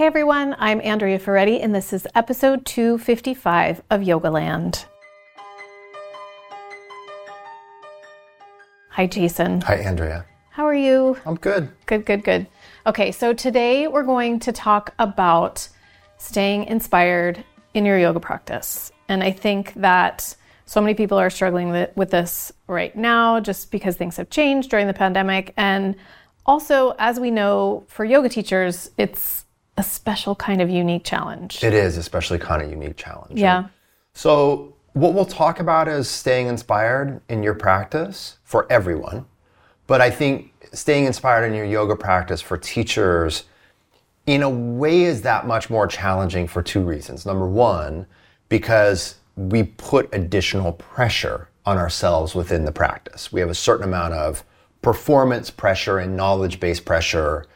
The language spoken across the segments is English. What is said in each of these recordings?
Hey everyone, I'm Andrea Ferretti, and this is episode 255 of Yoga Land. Hi, Jason. Hi, Andrea. How are you? I'm good. Good, good, good. Okay, so today we're going to talk about staying inspired in your yoga practice. And I think that so many people are struggling with this right now just because things have changed during the pandemic. And also, as we know, for yoga teachers, it's a special kind of unique challenge. It is, especially kind of unique challenge. Yeah. So, what we'll talk about is staying inspired in your practice for everyone. But I think staying inspired in your yoga practice for teachers, in a way, is that much more challenging for two reasons. Number one, because we put additional pressure on ourselves within the practice. We have a certain amount of performance pressure and knowledge based pressure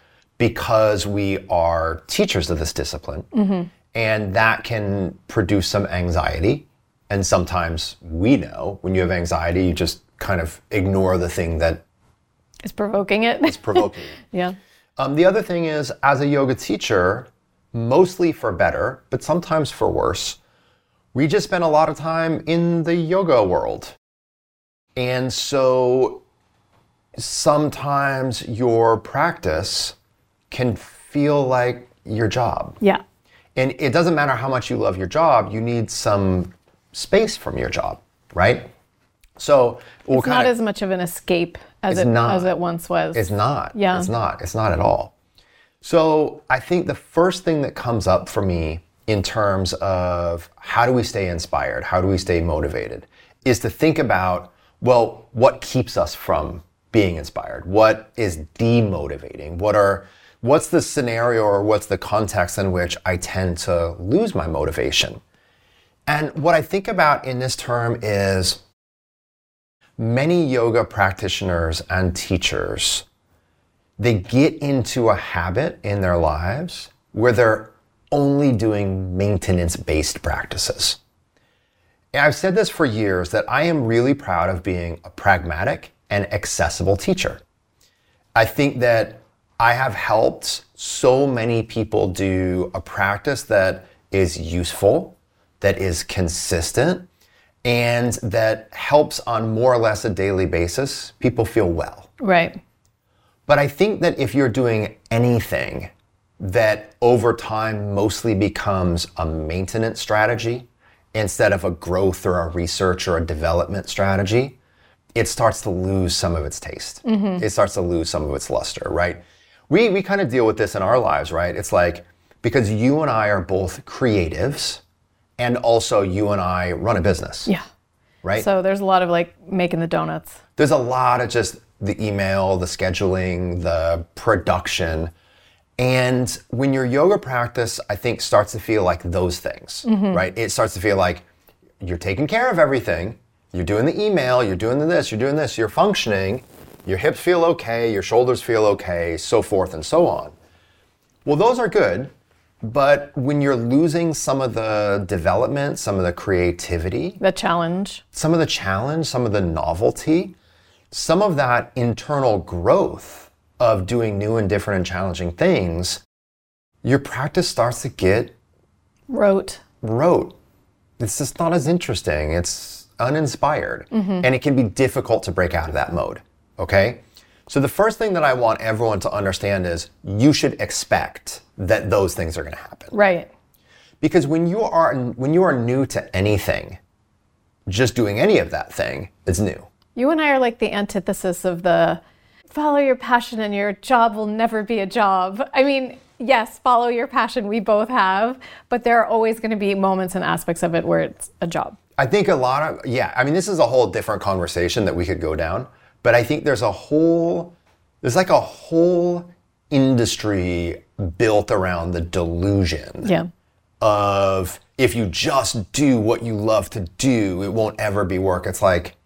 because we are teachers of this discipline. Mm-hmm. And that can produce some anxiety. And sometimes we know when you have anxiety, you just kind of ignore the thing that is provoking it. it. is provoking it. yeah. Um, the other thing is, as a yoga teacher, mostly for better, but sometimes for worse, we just spend a lot of time in the yoga world. And so sometimes your practice can feel like your job. Yeah. And it doesn't matter how much you love your job, you need some space from your job, right? So we'll it's not as much of an escape as it not, as it once was. It's not. Yeah. It's not. It's not at all. So I think the first thing that comes up for me in terms of how do we stay inspired, how do we stay motivated, is to think about well, what keeps us from being inspired? What is demotivating? What are what's the scenario or what's the context in which I tend to lose my motivation? And what I think about in this term is many yoga practitioners and teachers they get into a habit in their lives where they're only doing maintenance based practices. And I've said this for years that I am really proud of being a pragmatic and accessible teacher. I think that I have helped so many people do a practice that is useful, that is consistent, and that helps on more or less a daily basis people feel well. Right. But I think that if you're doing anything that over time mostly becomes a maintenance strategy instead of a growth or a research or a development strategy, it starts to lose some of its taste. Mm-hmm. It starts to lose some of its luster, right? We, we kind of deal with this in our lives, right? It's like because you and I are both creatives and also you and I run a business. Yeah. Right? So there's a lot of like making the donuts. There's a lot of just the email, the scheduling, the production and when your yoga practice, I think, starts to feel like those things, mm-hmm. right? It starts to feel like you're taking care of everything. You're doing the email, you're doing this, you're doing this, you're functioning, your hips feel okay, your shoulders feel okay, so forth and so on. Well, those are good, but when you're losing some of the development, some of the creativity, the challenge, some of the challenge, some of the novelty, some of that internal growth, of doing new and different and challenging things, your practice starts to get rote. Rote. It's just not as interesting. It's uninspired. Mm-hmm. And it can be difficult to break out of that mode. Okay? So the first thing that I want everyone to understand is you should expect that those things are going to happen. Right. Because when you are when you are new to anything, just doing any of that thing is new. You and I are like the antithesis of the follow your passion and your job will never be a job. I mean, yes, follow your passion, we both have, but there are always going to be moments and aspects of it where it's a job. I think a lot of, yeah, I mean, this is a whole different conversation that we could go down, but I think there's a whole, there's like a whole industry built around the delusion yeah. of if you just do what you love to do, it won't ever be work. It's like,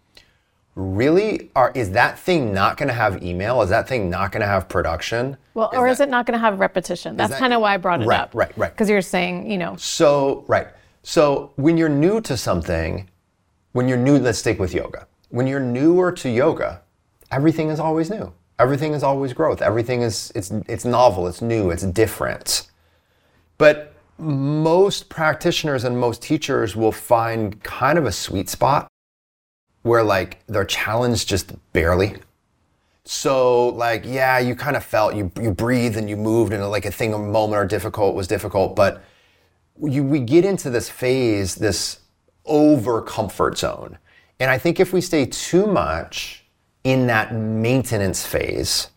really? Are is that thing not going to have email? Is that thing not going to have production? Well is or that, is it not going to have repetition? That's that, kind of why i brought it right, up. right right. Because you're saying you know. So right. So when you're new to something when you're new let's stick with yoga. When you're newer to yoga everything is always new everything is always growth everything is it's it's novel it's new it's different But most practitioners and most teachers will find kind of a sweet spot where like they're challenged just barely. So like yeah, you kind of felt you you breathed and you moved and like a thing a moment or difficult was difficult, but you, we get into this phase, this over comfort zone. And I think if we stay too much in that maintenance phase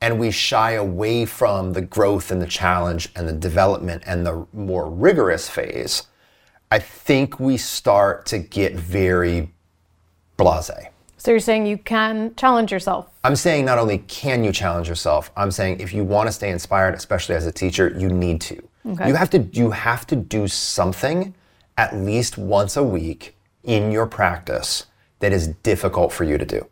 and we shy away from the growth and the challenge and the development and the more rigorous phase, I think we start to get very blase. So you're saying you can challenge yourself? I'm saying not only can you challenge yourself, I'm saying if you want to stay inspired, especially as a teacher, you need to. Okay. You have to you have to do something at least once a week in your practice that is difficult for you to do.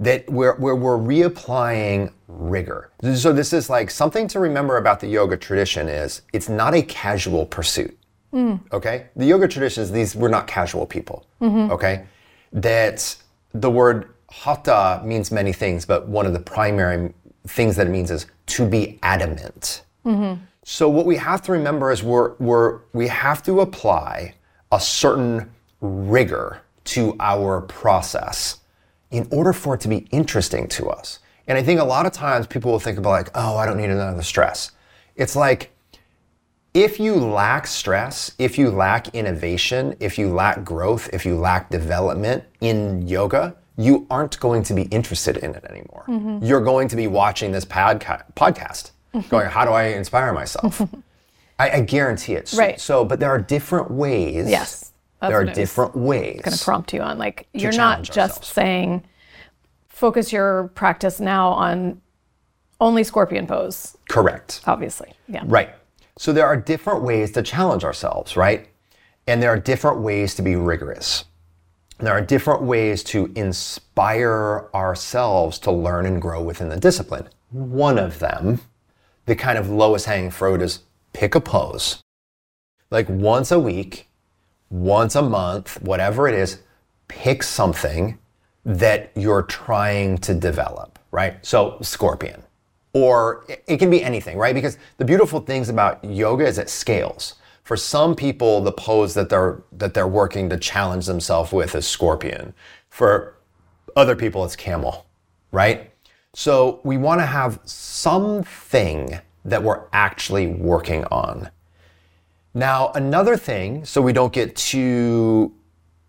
That where, where we're reapplying rigor. So this is like something to remember about the yoga tradition is it's not a casual pursuit. Mm. Okay? The yoga tradition is these we're not casual people. Mm-hmm. Okay? that the word hatha means many things, but one of the primary things that it means is to be adamant. Mm-hmm. So what we have to remember is we're, we're, we have to apply a certain rigor to our process in order for it to be interesting to us. And I think a lot of times people will think about like, oh, I don't need another stress. It's like if you lack stress, if you lack innovation, if you lack growth, if you lack development in yoga, you aren't going to be interested in it anymore. Mm-hmm. You're going to be watching this podca- podcast, mm-hmm. going, "How do I inspire myself?" I, I, guarantee it. So, right. So, but there are different ways. Yes. There are different ways. Going to prompt you on, like you're not just ourselves. saying, focus your practice now on only scorpion pose. Correct. Obviously. Yeah. Right. So there are different ways to challenge ourselves, right? And there are different ways to be rigorous. There are different ways to inspire ourselves to learn and grow within the discipline. One of them, the kind of lowest hanging fruit, is pick a pose. Like once a week, once a month, whatever it is, pick something that you're trying to develop, right? So, scorpion or it can be anything, right? Because the beautiful things about yoga is it scales. For some people, the pose that they're that they're working to challenge themselves with is scorpion. For other people, it's camel, right? So we want to have something that we're actually working on. Now, another thing, so we don't get too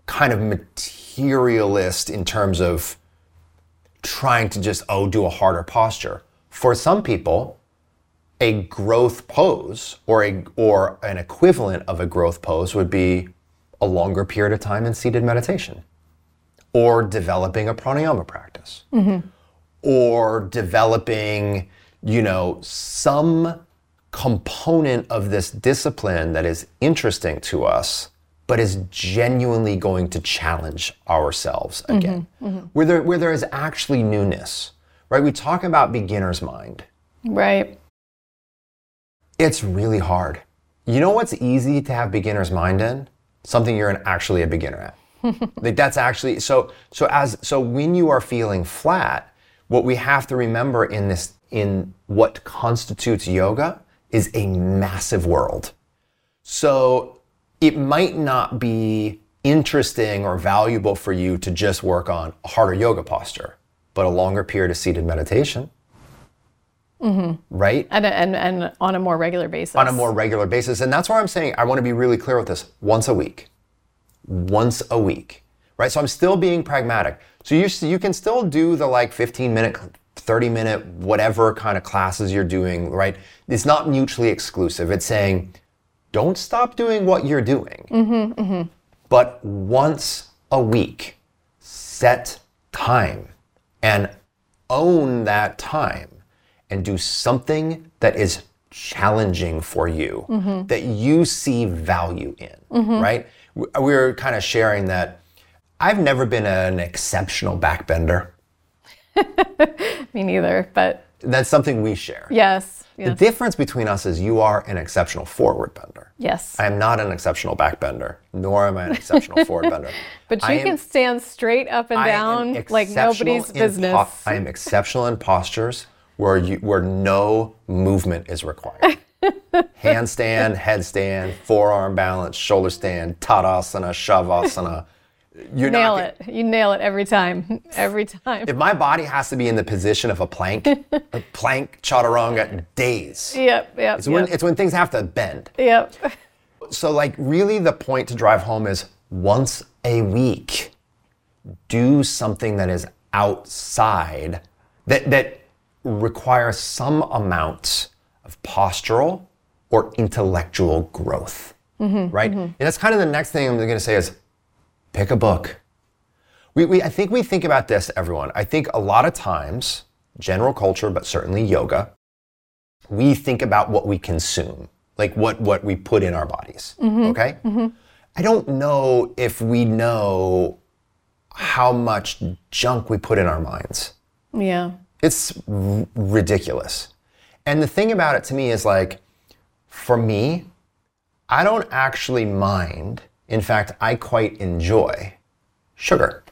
kind of materialist in terms of trying to just, oh, do a harder posture for some people, a growth pose or a or an equivalent of a growth pose would be a longer period of time in seated meditation or developing a pranayama practice mm-hmm. or developing you know some component of this discipline that is interesting to us but is genuinely going to challenge ourselves again mm-hmm. Mm-hmm. where there where there is actually newness right? We talk about beginner's mind. Right. It's really hard. You know what's easy to have beginner's mind in? Something you're an, actually a beginner at. like that's actually so so as so when you are feeling flat, what we have to remember in this in what constitutes yoga is a massive world. So it might not be interesting or valuable for you to just work on a harder yoga posture but a longer period of seated meditation. Mm-hmm. Right? And, and, and on a more regular basis. On a more regular basis. And that's why I'm saying I want to be really clear with this once a week. Once a week. Right? So I'm still being pragmatic. So you, you can still do the like 15 minute, 30 minute, whatever kind of classes you're doing, right? It's not mutually exclusive. It's saying, don't stop doing what you're doing. Mm-hmm, mm-hmm. But once a week, set time and own that time and do something that is challenging for you, mm-hmm. that you see value in, mm-hmm. right? We were kind of sharing that I've never been an exceptional backbender. Me neither, but that's something we share. Yes. Yes. The difference between us is you are an exceptional forward bender. Yes. I am not an exceptional back bender, nor am I an exceptional forward bender. But you can stand straight up and down like nobody's business. Po- I am exceptional in postures where you, where no movement is required. handstand, headstand, forearm balance, shoulder stand, tadasana, shavasana. You're nail not, it. You nail it every time. Every time. If my body has to be in the position of a plank, a plank chaturanga days. Yep, yep. It's yep. it's when things have to bend. yep. So like really the point to drive home is once a week do something that is outside that that requires some amount of postural or intellectual growth. Mm-hmm, right? Mm-hmm. And that's kind of the next thing I'm going to say is pick a book. We, we, I think we think about this, everyone. I think a lot of times, general culture, but certainly yoga, we think about what we consume, like what, what we put in our bodies. Mm-hmm. Okay? Mm-hmm. I don't know if we know how much junk we put in our minds. Yeah. It's r- ridiculous. And the thing about it to me is like, for me, I don't actually mind. In fact, I quite enjoy sugar.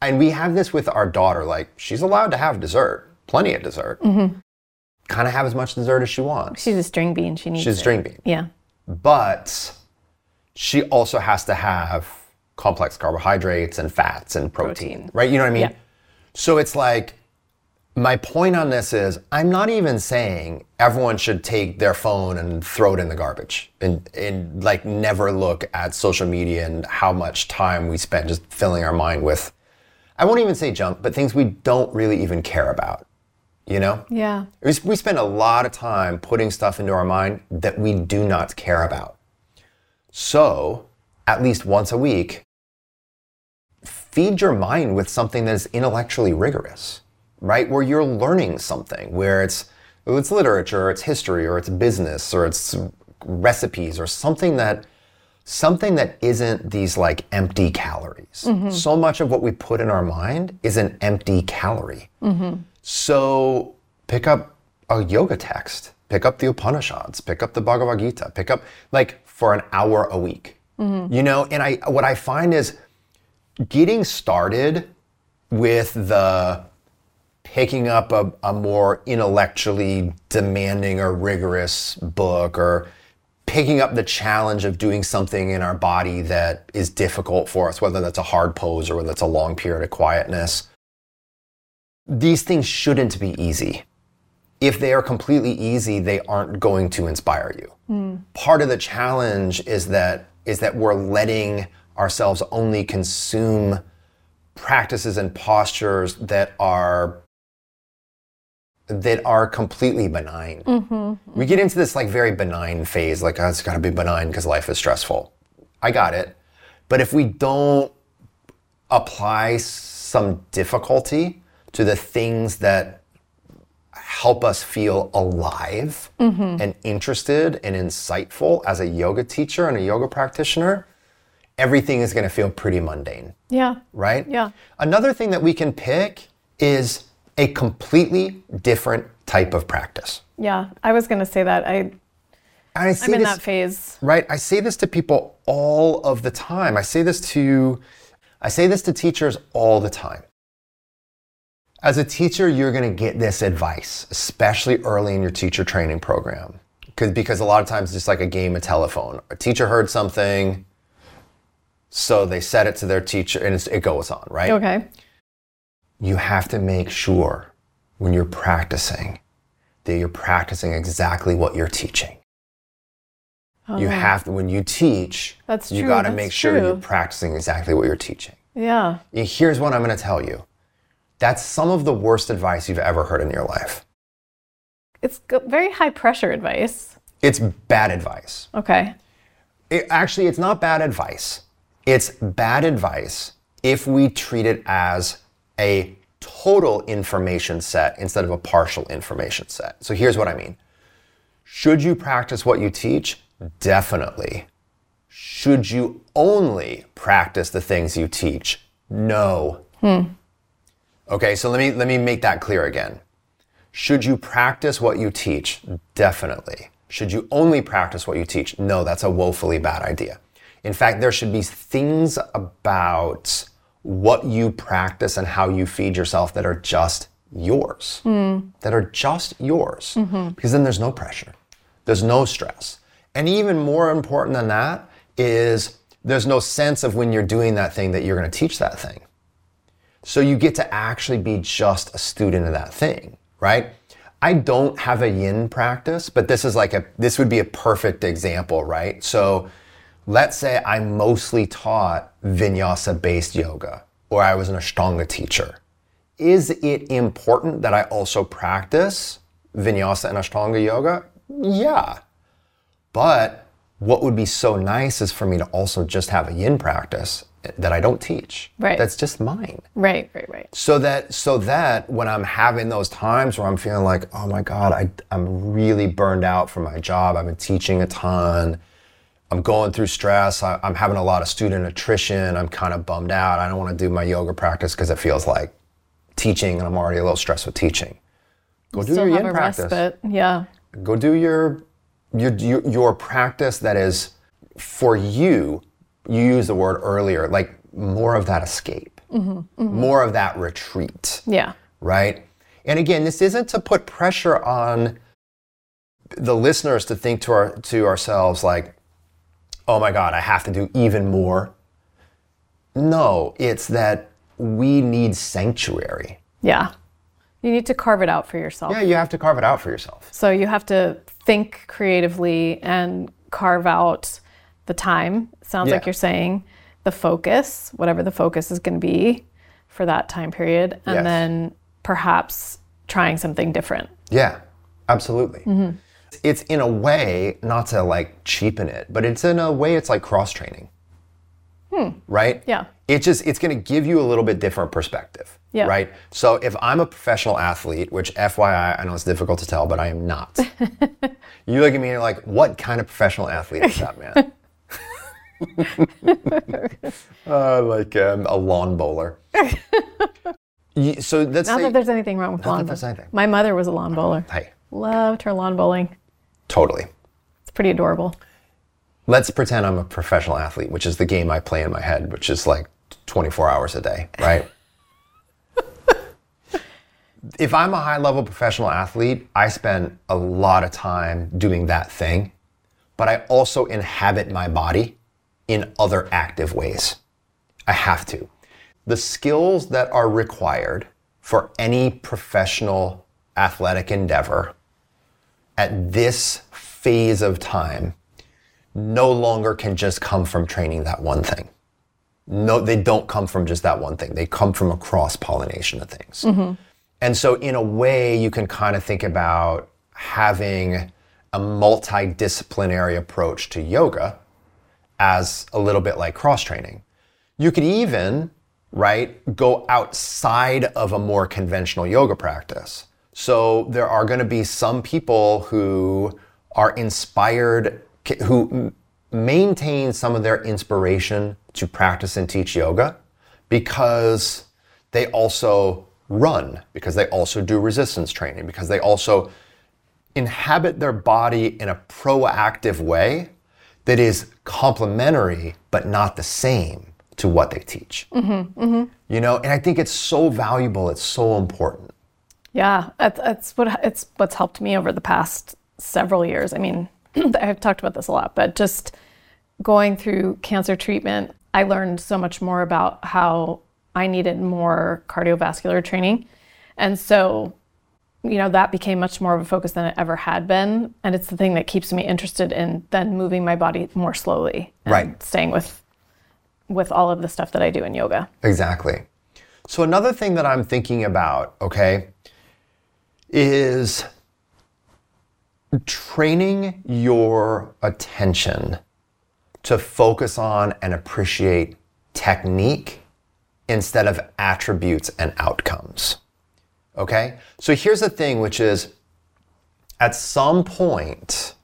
And we have this with our daughter. Like, she's allowed to have dessert, plenty of dessert. Mm-hmm. Kind of have as much dessert as she wants. She's a string bean. She needs She's a it. string bean. Yeah. But she also has to have complex carbohydrates and fats and protein, Protein. right? You know what I mean? Yeah. So it's like, my point on this is I'm not even saying everyone should take their phone and throw it in the garbage and, and like never look at social media and how much time we spend just filling our mind with, I won't even say junk, but things we don't really even care about, you know? Yeah. We, we spend a lot of time putting stuff into our mind that we do not care about. So, at least once a week, feed your mind with something that is intellectually rigorous, right? Where you're learning something, where it's it's literature, or it's history, or it's business, or it's recipes, or something that something that isn't these like empty calories. Mm-hmm. So much of what we put in our mind is an empty calorie. Mm-hmm. So pick up a yoga text, pick up the Upanishads, pick up the Bhagavad Gita, pick up like for an hour a week. Mm-hmm. You know, and I what I find is getting started with the picking up a, a more intellectually demanding or rigorous book or picking up the challenge of doing something in our body that is difficult for us, whether that's a hard pose or whether it's a long period of quietness. These things shouldn't be easy. If they are completely easy, they aren't going to inspire you. Hmm. Part of the challenge is that is that we're letting ourselves only consume practices and postures that are that are completely benign. Mm-hmm. We get into this like very benign phase, like oh, it's got to be benign because life is stressful. I got it, but if we don't apply some difficulty to the things that help us feel alive mm-hmm. and interested and insightful as a yoga teacher and a yoga practitioner, everything is going to feel pretty mundane Yeah. right? Yeah. Another thing that we can pick is a completely different type of practice. Yeah. I was going to say that. I, And I say I'm in this, that phase. right? I say this to people all of the time. I say this to I say this to teachers all the time. As a teacher, you're going to get this advice, especially early in your teacher training program. Because because a lot of times it's just like a game of telephone. A teacher heard something, so they said it to their teacher and it's, it goes on, right? Okay. You have to make sure when you're practicing that you're practicing exactly what you're teaching. Oh, you have to, when you teach, Oh. That's you got to make sure you're practicing exactly what you're teaching. Yeah. Here's what I'm going to tell you. That's some of the worst advice you've ever heard in your life. It's very high pressure advice. It's bad advice. Okay. It, actually, it's not bad advice. It's bad advice if we treat it as a total information set instead of a partial information set. So here's what I mean. Should you practice what you teach? Definitely. Should you only practice the things you teach? No. Hmm. Okay, so let me let me make that clear again. Should you practice what you teach? Definitely. Should you only practice what you teach? No, that's a woefully bad idea. In fact, there should be things about what you practice and how you feed yourself that are just yours. That are just yours. Because then there's no pressure. There's no stress. And even more important than that is there's no sense of when you're doing that thing that you're going to teach that thing. So you get to actually be just a student of that thing, right? I don't have a yin practice, but this is like a this would be a perfect example, right? So let's say I mostly taught vinyasa based yoga or I was an ashtanga teacher. Is it important that I also practice vinyasa and ashtanga yoga? Yeah. But what would be so nice is for me to also just have a yin practice that I don't teach. Right. That's just mine. Right, right, right. So that so that when I'm having those times where I'm feeling like, oh my God, I, I'm really burned out from my job. I've been teaching a ton. I'm going through stress. I, I'm having a lot of student attrition. I'm kind of bummed out. I don't want to do my yoga practice because it feels like teaching, and I'm already a little stressed with teaching. Go do Still your yin practice. respite. Yeah. Go do your your your, your practice that is for you. You used the word earlier, like more of that escape, mm-hmm, mm-hmm. more of that retreat Yeah. right? And again, this isn't to put pressure on the listeners to think to our to ourselves like, "Oh my god, I have to do even more." No, it's that we need sanctuary. Yeah. You need to carve it out for yourself. Yeah, you have to carve it out for yourself. So you have to think creatively and carve out the time. Sounds like you're saying the focus, whatever the focus is going to be for that time period, and Yes. then perhaps trying something different. Yeah, absolutely. Mm-hmm. It's in a way not to like cheapen it, but it's in a way it's like cross training. Right? Yeah. It just it's going to give you a little bit different perspective. Yeah. Right? So if I'm a professional athlete, which FYI, I know it's difficult to tell, but I am not. you look at me and you're like, what kind of professional athlete is that man? uh, like um, a lawn bowler. You- so let's Not say, that there's anything wrong with that lawn there's anything. My mother was a lawn bowler. hey, Loved her lawn bowling. Totally. It's pretty adorable. let's pretend I'm a professional athlete, which is the game I play in my head, which is like 24 hours a day, right? if I'm a high level professional athlete, I spend a lot of time doing that thing, but I also inhabit my body in other active ways. I have to. The skills that are required for any professional athletic endeavor at this phase of time no longer can just come from training that one thing. No, they don't come from just that one thing. They come from a cross pollination of things. Mm-hmm. And so, in a way, you can kind of think about having a multidisciplinary approach to yoga as a little bit like cross training. You could even, right, go outside of a more conventional yoga practice. So there are going to be some people who are inspired, who maintain some of their inspiration to practice and teach yoga because they also run, because they also do resistance training, because they also inhabit their body in a proactive way that is complementary but not the same to what they teach. Mm-hmm, mm-hmm. You know, and I think it's so valuable, it's so important. Yeah, that's, what it's what's helped me over the past several years. I mean, I've talked about this a lot, but just going through cancer treatment, I learned so much more about how I needed more cardiovascular training. And so, you know, that became much more of a focus than it ever had been. And it's the thing that keeps me interested in then moving my body more slowly and Right. staying with with all of the stuff that I do in yoga. Exactly. So another thing that I'm thinking about, okay, is training your attention to focus on and appreciate technique instead of attributes and outcomes. Okay? So here's the thing, which is at some point,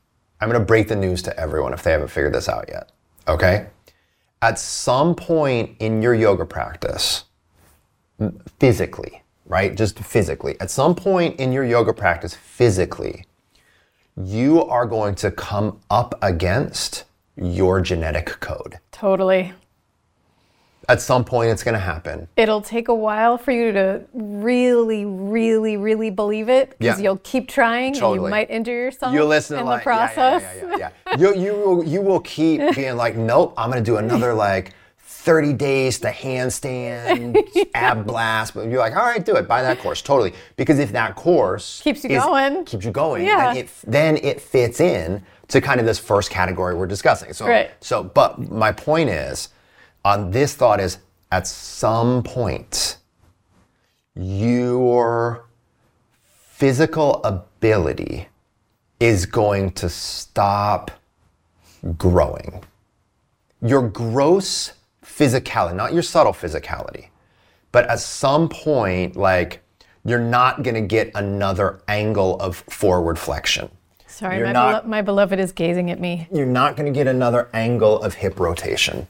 I'm going to break the news to everyone if they haven't figured this out yet. Okay? At some point in your yoga practice, physically, right? Just physically, at some point in your yoga practice, physically, you are going to come up against your genetic code. Totally. At some point, it's going to happen. It'll take a while for you to really, really, really believe it because Yeah. you'll keep trying and you might injure yourself You'll listen to in like, the yeah, yeah, process. Yeah, yeah, yeah, yeah. you, you, will, you will keep being like, nope, I'm going to do another like 30 days to handstand, ab blast. But you're like, all right, do it. Buy that course. Totally. Because if that course Keeps you is- going. keeps you going, Yeah. then, it, then it fits in to kind of this first category we're discussing. So, Right. so, but my point is, on this thought is, at some point, your physical ability is going to stop growing. Your gross physicality, not your subtle physicality, but at some point, like, you're not going to get another angle of forward flexion. Sorry, my, not- belo- my beloved is gazing at me. You're not going to get another angle of hip rotation.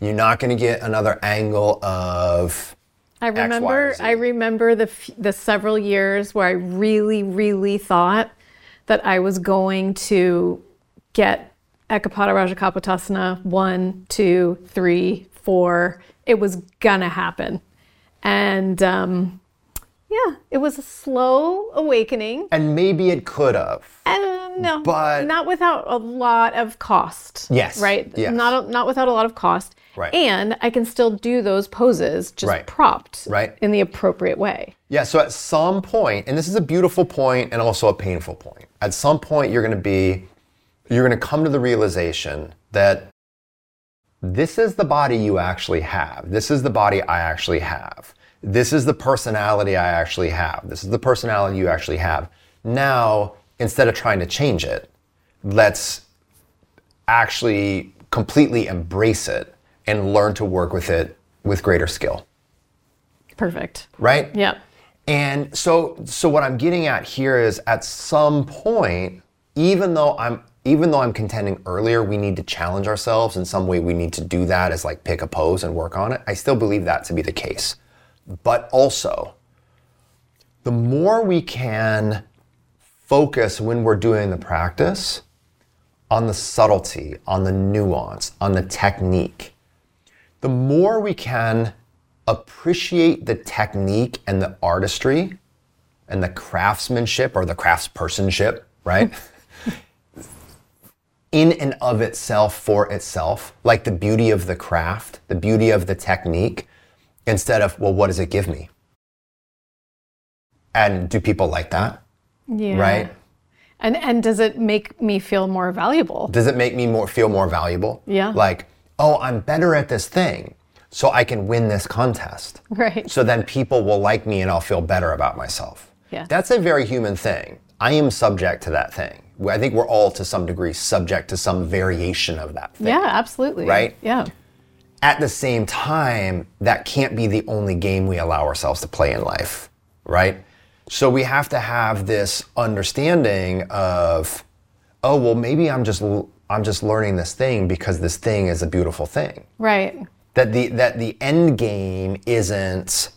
You're not going to get another angle of I remember. I remember the f- the several years where I really really thought that I was going to get Ekapada Rajakapotasana one, two, three, four. It was gonna happen, and um, yeah, it was a slow awakening, and maybe it could have. and no, But- not without a lot of cost. Yes, right. yes. Not not without a lot of cost. Right. And I can still do those poses just Right. propped Right. in the appropriate way. Yeah, so at some point, and this is a beautiful point and also a painful point. At some point you're going to be you're going to come to the realization that this is the body you actually have. This is the body I actually have. This is the personality I actually have. This is the personality you actually have. Now, instead of trying to change it, let's actually completely embrace it and learn to work with it with greater skill, Perfect. right? Yeah. And so so what I'm getting at here is at some point, even though I'm even though I'm contending earlier we need to challenge ourselves in some way we need to do that as like pick a pose and work on it. I still believe that to be the case. But also the more we can focus when we're doing the practice on the subtlety, on the nuance, on the technique, the more we can appreciate the technique and the artistry and the craftsmanship or the craftspersonship, right? In and of itself, for itself, like the beauty of the craft, the beauty of the technique, instead of, well, what does it give me? And do people like that, Yeah. right? And and does it make me feel more valuable? Does it make me more feel more valuable? Yeah. Like, oh, I'm better at this thing, so I can win this contest. Right. So then people will like me and I'll feel better about myself. Yeah. That's a very human thing. I am subject to that thing. I think we're all to some degree subject to some variation of that thing. Yeah, absolutely. Right? Yeah. At the same time, that can't be the only game we allow ourselves to play in life, right? So we have to have this understanding of, oh, well, maybe I'm just I'm just learning this thing because this thing is a beautiful thing Right. that the that the end game isn't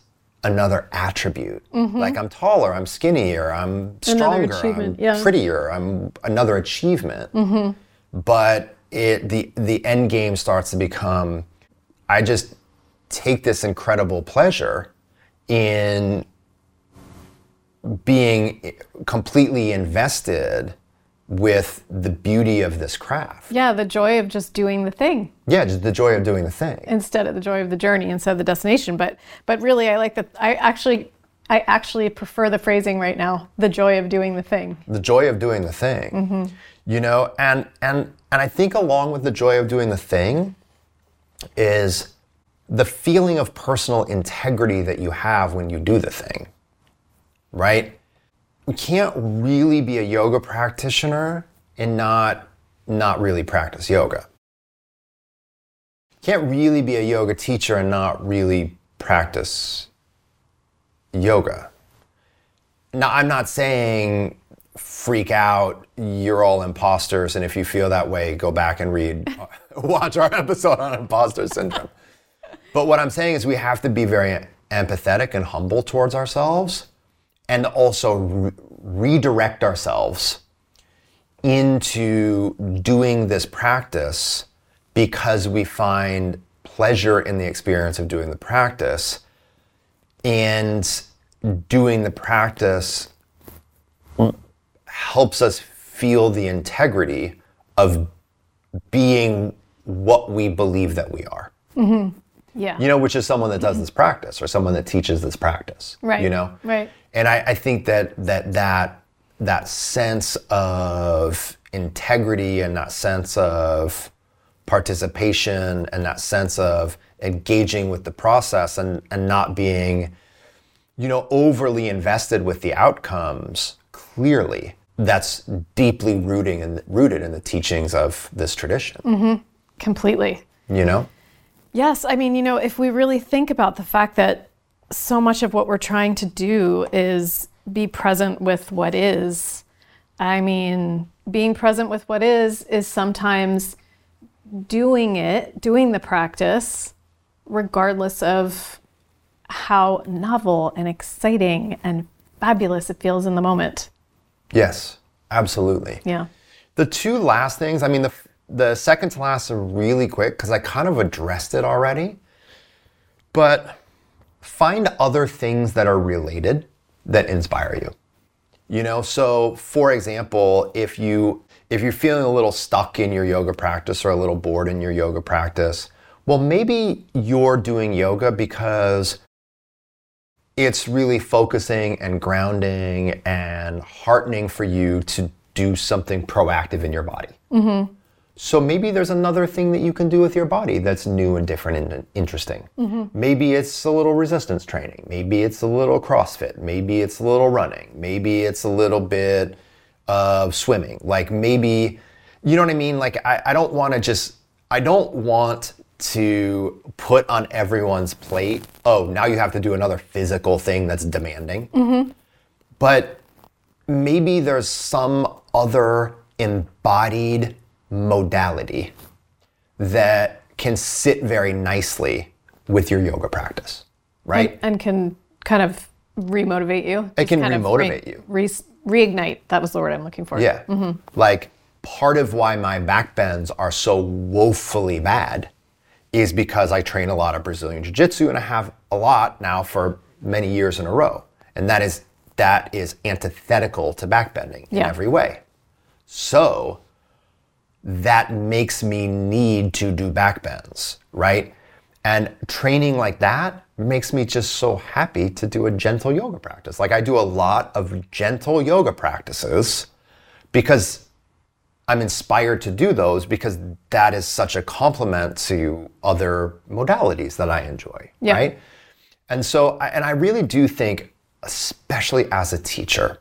another attribute. Mm-hmm. Like I'm taller, I'm skinnier, I'm stronger, I'm yeah. prettier, I'm another achievement. Mm-hmm. But it the the end game starts to become I just take this incredible pleasure in being completely invested with the beauty of this craft. Yeah, the joy of just doing the thing Yeah, just the joy of doing the thing. instead of the joy of the journey instead of the destination. But but really I like that I actually I actually prefer the phrasing right now, the joy of doing the thing. the joy of doing the thing mm-hmm. you know and and and i think along with the joy of doing the thing is the feeling of personal integrity that you have when you do the thing right you can't really be a yoga practitioner and not not really practice yoga. Can't really be a yoga teacher and not really practice yoga. Now, I'm not saying freak out, you're all imposters, and if you feel that way, go back and read, watch our episode on imposter syndrome. But what I'm saying is we have to be very empathetic and humble towards ourselves and also re- redirect ourselves into doing this practice because we find pleasure in the experience of doing the practice and doing the practice helps us feel the integrity of being what we believe that we are. Mm-hmm. Yeah. You know, which is someone that does this practice or someone that teaches this practice. Right, You know? right. And I, I think that that that that sense of integrity and that sense of participation and that sense of engaging with the process and, and not being, you know, overly invested with the outcomes, clearly that's deeply rooting and rooted in the teachings of this tradition. Mm-hmm. Completely. You know? Yes, I mean, you know, if we really think about the fact that so much of what we're trying to do is be present with what is, I mean, being present with what is is sometimes doing it, doing the practice, regardless of how novel and exciting and fabulous it feels in the moment. Yes, absolutely. Yeah. The two last things, I mean, the, the second to last are really quick because I kind of addressed it already. But find other things that are related that inspire you. You know, so for example, if you if you're feeling a little stuck in your yoga practice or a little bored in your yoga practice, well maybe you're doing yoga because it's really focusing and grounding and heartening for you to do something proactive in your body. Mm-hmm. So maybe there's another thing that you can do with your body that's new and different and interesting. Mm-hmm. Maybe it's a little resistance training. Maybe it's a little CrossFit. Maybe it's a little running. Maybe it's a little bit of swimming. Like maybe, you know what I mean? Like I, I don't want to just, I don't want to put on everyone's plate, oh, now you have to do another physical thing that's demanding. Mm-hmm. But maybe there's some other embodied modality that can sit very nicely with your yoga practice, right? And can kind of remotivate you. It can Just kind of remotivate you. Re- reignite. That was the word I'm looking for. Yeah. Mm-hmm. Like part of why my back bends are so woefully bad is because I train a lot of Brazilian jiu-jitsu and I have a lot now for many years in a row. And that is that is antithetical to back bending in Yeah. every way. So that makes me need to do back bends, right? And training like that makes me just so happy to do a gentle yoga practice. Like I do a lot of gentle yoga practices because I'm inspired to do those because that is such a complement to other modalities that I enjoy, Yeah. right? And so, and I really do think, especially as a teacher,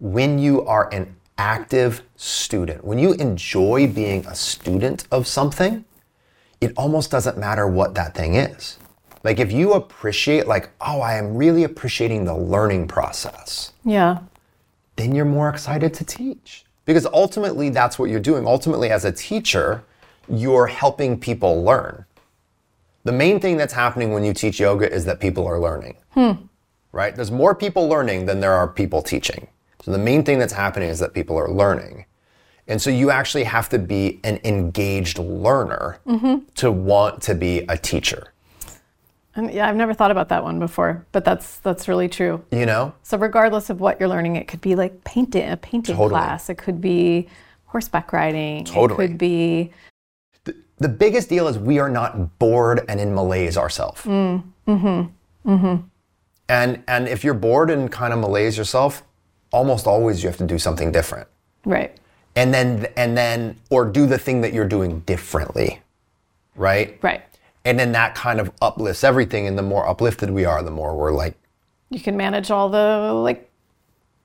when you are an active student, when you enjoy being a student of something, it almost doesn't matter what that thing is. Like if you appreciate, like, oh, I am really appreciating the learning process, Yeah. then you're more excited to teach. Because ultimately, that's what you're doing. Ultimately, as a teacher, you're helping people learn. The main thing that's happening when you teach yoga is that people are learning. Hmm. Right? There's more people learning than there are people teaching. So the main thing that's happening is that people are learning. And so you actually have to be an engaged learner to want to be a teacher. And yeah, I've never thought about that one before, but that's that's really true. You know? So regardless of what you're learning, it could be like painting, a painting Totally. class. It could be horseback riding. Totally. It could be The biggest deal is we are not bored and in malaise ourselves. Mm-hmm. Mm-hmm. And and if you're bored and kind of malaise yourself, almost always you have to do something different. right. And then and then or do the thing that you're doing differently. Right? Right. And then that kind of uplifts everything. And the more uplifted we are, the more we're like You can manage all the like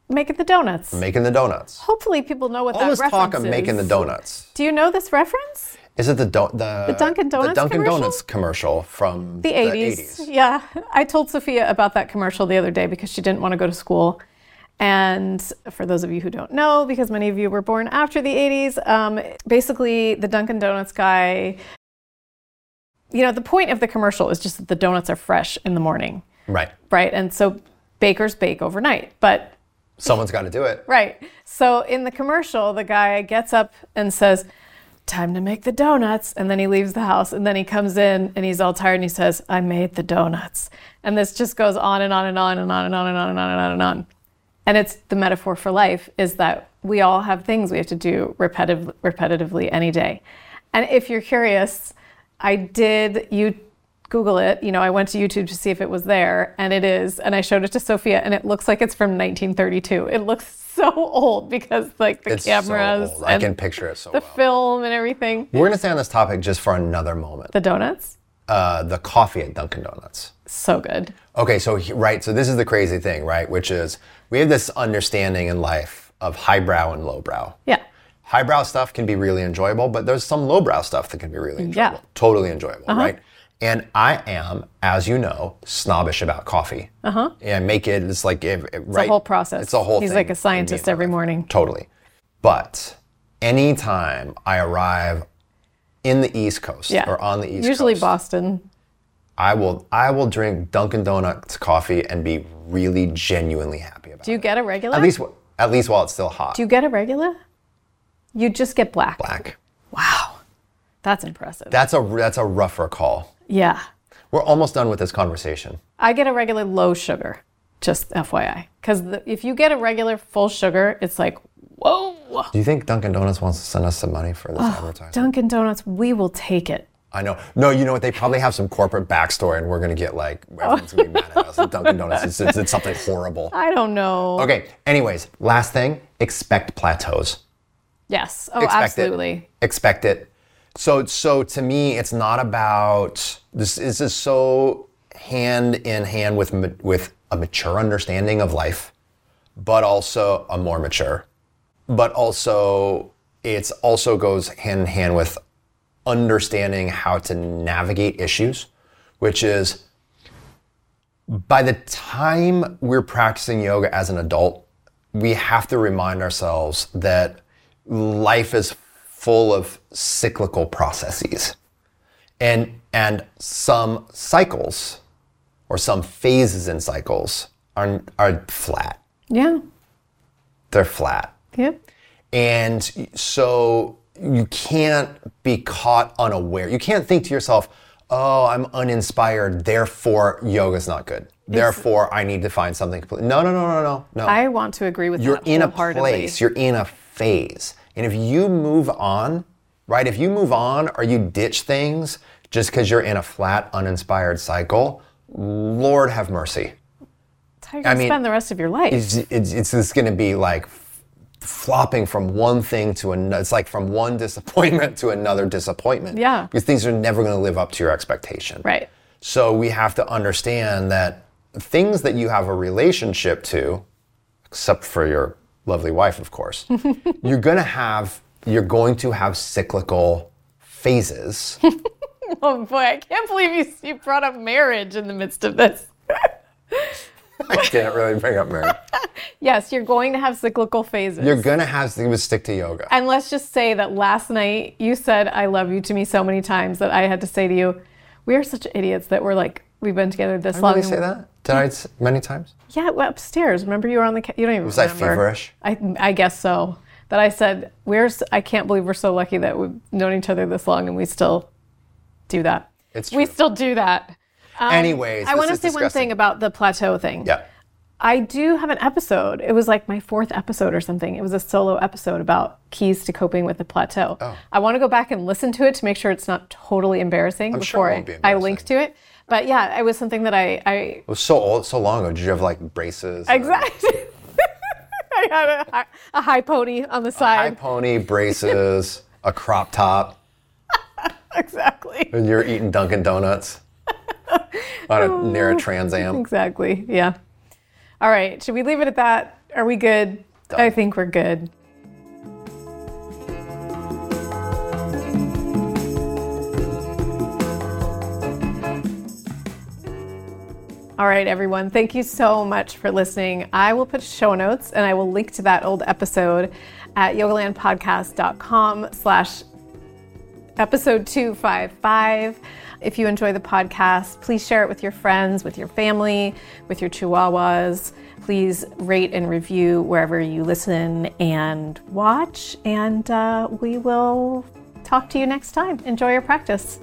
making the donuts. making the donuts. Hopefully people know what All that this reference talk of making the donuts. Do you know this reference? Is it the do- the, The Dunkin' Donuts the Dunkin' commercial? Donuts commercial from The 80s. Yeah. I told Sophia about that commercial the other day because she didn't want to go to school. And for those of you who don't know, because many of you were born after the 80s, um, basically the Dunkin' Donuts guy, you know, the point of the commercial is just that the donuts are fresh in the morning. Right. Right. And so bakers bake overnight, but someone's got to do it. Right. So in the commercial, the guy gets up and says, Time to make the donuts. And then he leaves the house and then he comes in and he's all tired and he says, I made the donuts. And this just goes on and on and on and on and on and on and on and on. And on. And it's the metaphor for life is that we all have things we have to do repetitive, repetitively any day. And if you're curious, I did you Google it. You know, I went to YouTube to see if it was there, and it is. And I showed it to Sophia, and it looks like it's from 1932. It looks so old because like the It's so cameras old. I can picture it so the well. film and everything. We're going to stay on this topic just for another moment. The donuts, Uh, the coffee at Dunkin' Donuts. so good. Okay, so he- right, so this is the crazy thing, right? Which is we have this understanding in life of highbrow and lowbrow. Yeah, Highbrow stuff can be really enjoyable, but there's some lowbrow stuff that can be really enjoyable. Yeah. Uh-huh. Totally enjoyable, right? And I am, as you know, snobbish about coffee. Uh-huh. And make it, it's like, it, it- it's right? a whole process. It's a whole He's like a scientist every morning. Totally. But anytime I arrive in the East Coast Yeah, or on the East Coast. Usually Coast, Boston. I will I will drink Dunkin' Donuts coffee and be really genuinely happy about it. Do you get a regular? At least at least while it's still hot. Do you get a regular? You just get black. Black. Wow, that's impressive. That's a that's a rougher call. yeah, We're almost done with this conversation. I get a regular low sugar. Just FYI, because if you get a regular full sugar, it's like whoa. Do you think Dunkin' Donuts wants to send us some money for this advertising? Dunkin' Donuts, we will take it. I know. No, you know what? They probably have some corporate backstory, and we're gonna get like oh. everyone's gonna be mad at us. at Dunkin' Donuts, it's, it's, it's something horrible. I don't know. Okay. Anyways, last thing: expect plateaus. Yes. Oh, expect absolutely. it. Expect it. So so to me, it's not about this. This is so hand in hand with with a mature understanding of life, but also a more mature. But also, it's also goes hand in hand with understanding how to navigate issues, which is by the time we're practicing yoga as an adult, we have to remind ourselves that life is full of cyclical processes. And and some cycles or some phases in cycles are are flat. Yeah. They're flat. Yep. And so you can't be caught unaware. You can't think to yourself, oh, I'm uninspired, therefore yoga's not good. Therefore, I need to find something completely. No, no, no, no, no, no. I want to agree with you're in a place, you're in a phase. And if you move on, right, if you move on or you ditch things just because you're in a flat, uninspired cycle, Lord have mercy. That's how you're going to mean, spend the rest of your life. It's, it's, it's just going to be like flopping from one thing to another. It's like from one disappointment to another disappointment. Yeah. Because things are never going to live up to your expectation. right. So we have to understand that things that you have a relationship to, except for your lovely wife, of course, you're going to have you're going to have cyclical phases. Oh boy, I can't believe you, you brought up marriage in the midst of this. I can't really bring up marriage. Yes, you're going to have cyclical phases. You're going to have to stick to yoga. and let's just say that last night you said I love you to me so many times that I had to say to you, we are such idiots that we're like we've been together this Did I long. really and say that? Did I s- many times? Yeah, well, upstairs. Remember you were on the. ca- You don't even. Was I remember. feverish? I I guess so. That I said we're. s- I can't believe we're so lucky that we've known each other this long and we still do that. It's true. We still do that. Um, Anyways, I want to say one thing about the plateau thing. Yeah. I do have an episode. It was like my fourth episode or something. It was a solo episode about keys to coping with the plateau. Oh. I want to go back and listen to it to make sure it's not totally embarrassing sure before it I, won't be I link to it. But yeah, it was something that I, I It was so old, so long ago. Did you have like braces? or exactly. I had a, a high pony on the side. High pony, braces, a crop top, exactly. and you're eating Dunkin' Donuts on a, oh, near a Trans Am. Exactly. Yeah. All right. Should we leave it at that? Are we good? Done. I think we're good. All right, everyone. Thank you so much for listening. I will put show notes and I will link to that old episode at yogalandpodcast.com slash episode 255. If you enjoy the podcast, please share it with your friends, with your family, with your chihuahuas. Please rate and review wherever you listen and watch, and uh, we will talk to you next time. Enjoy your practice.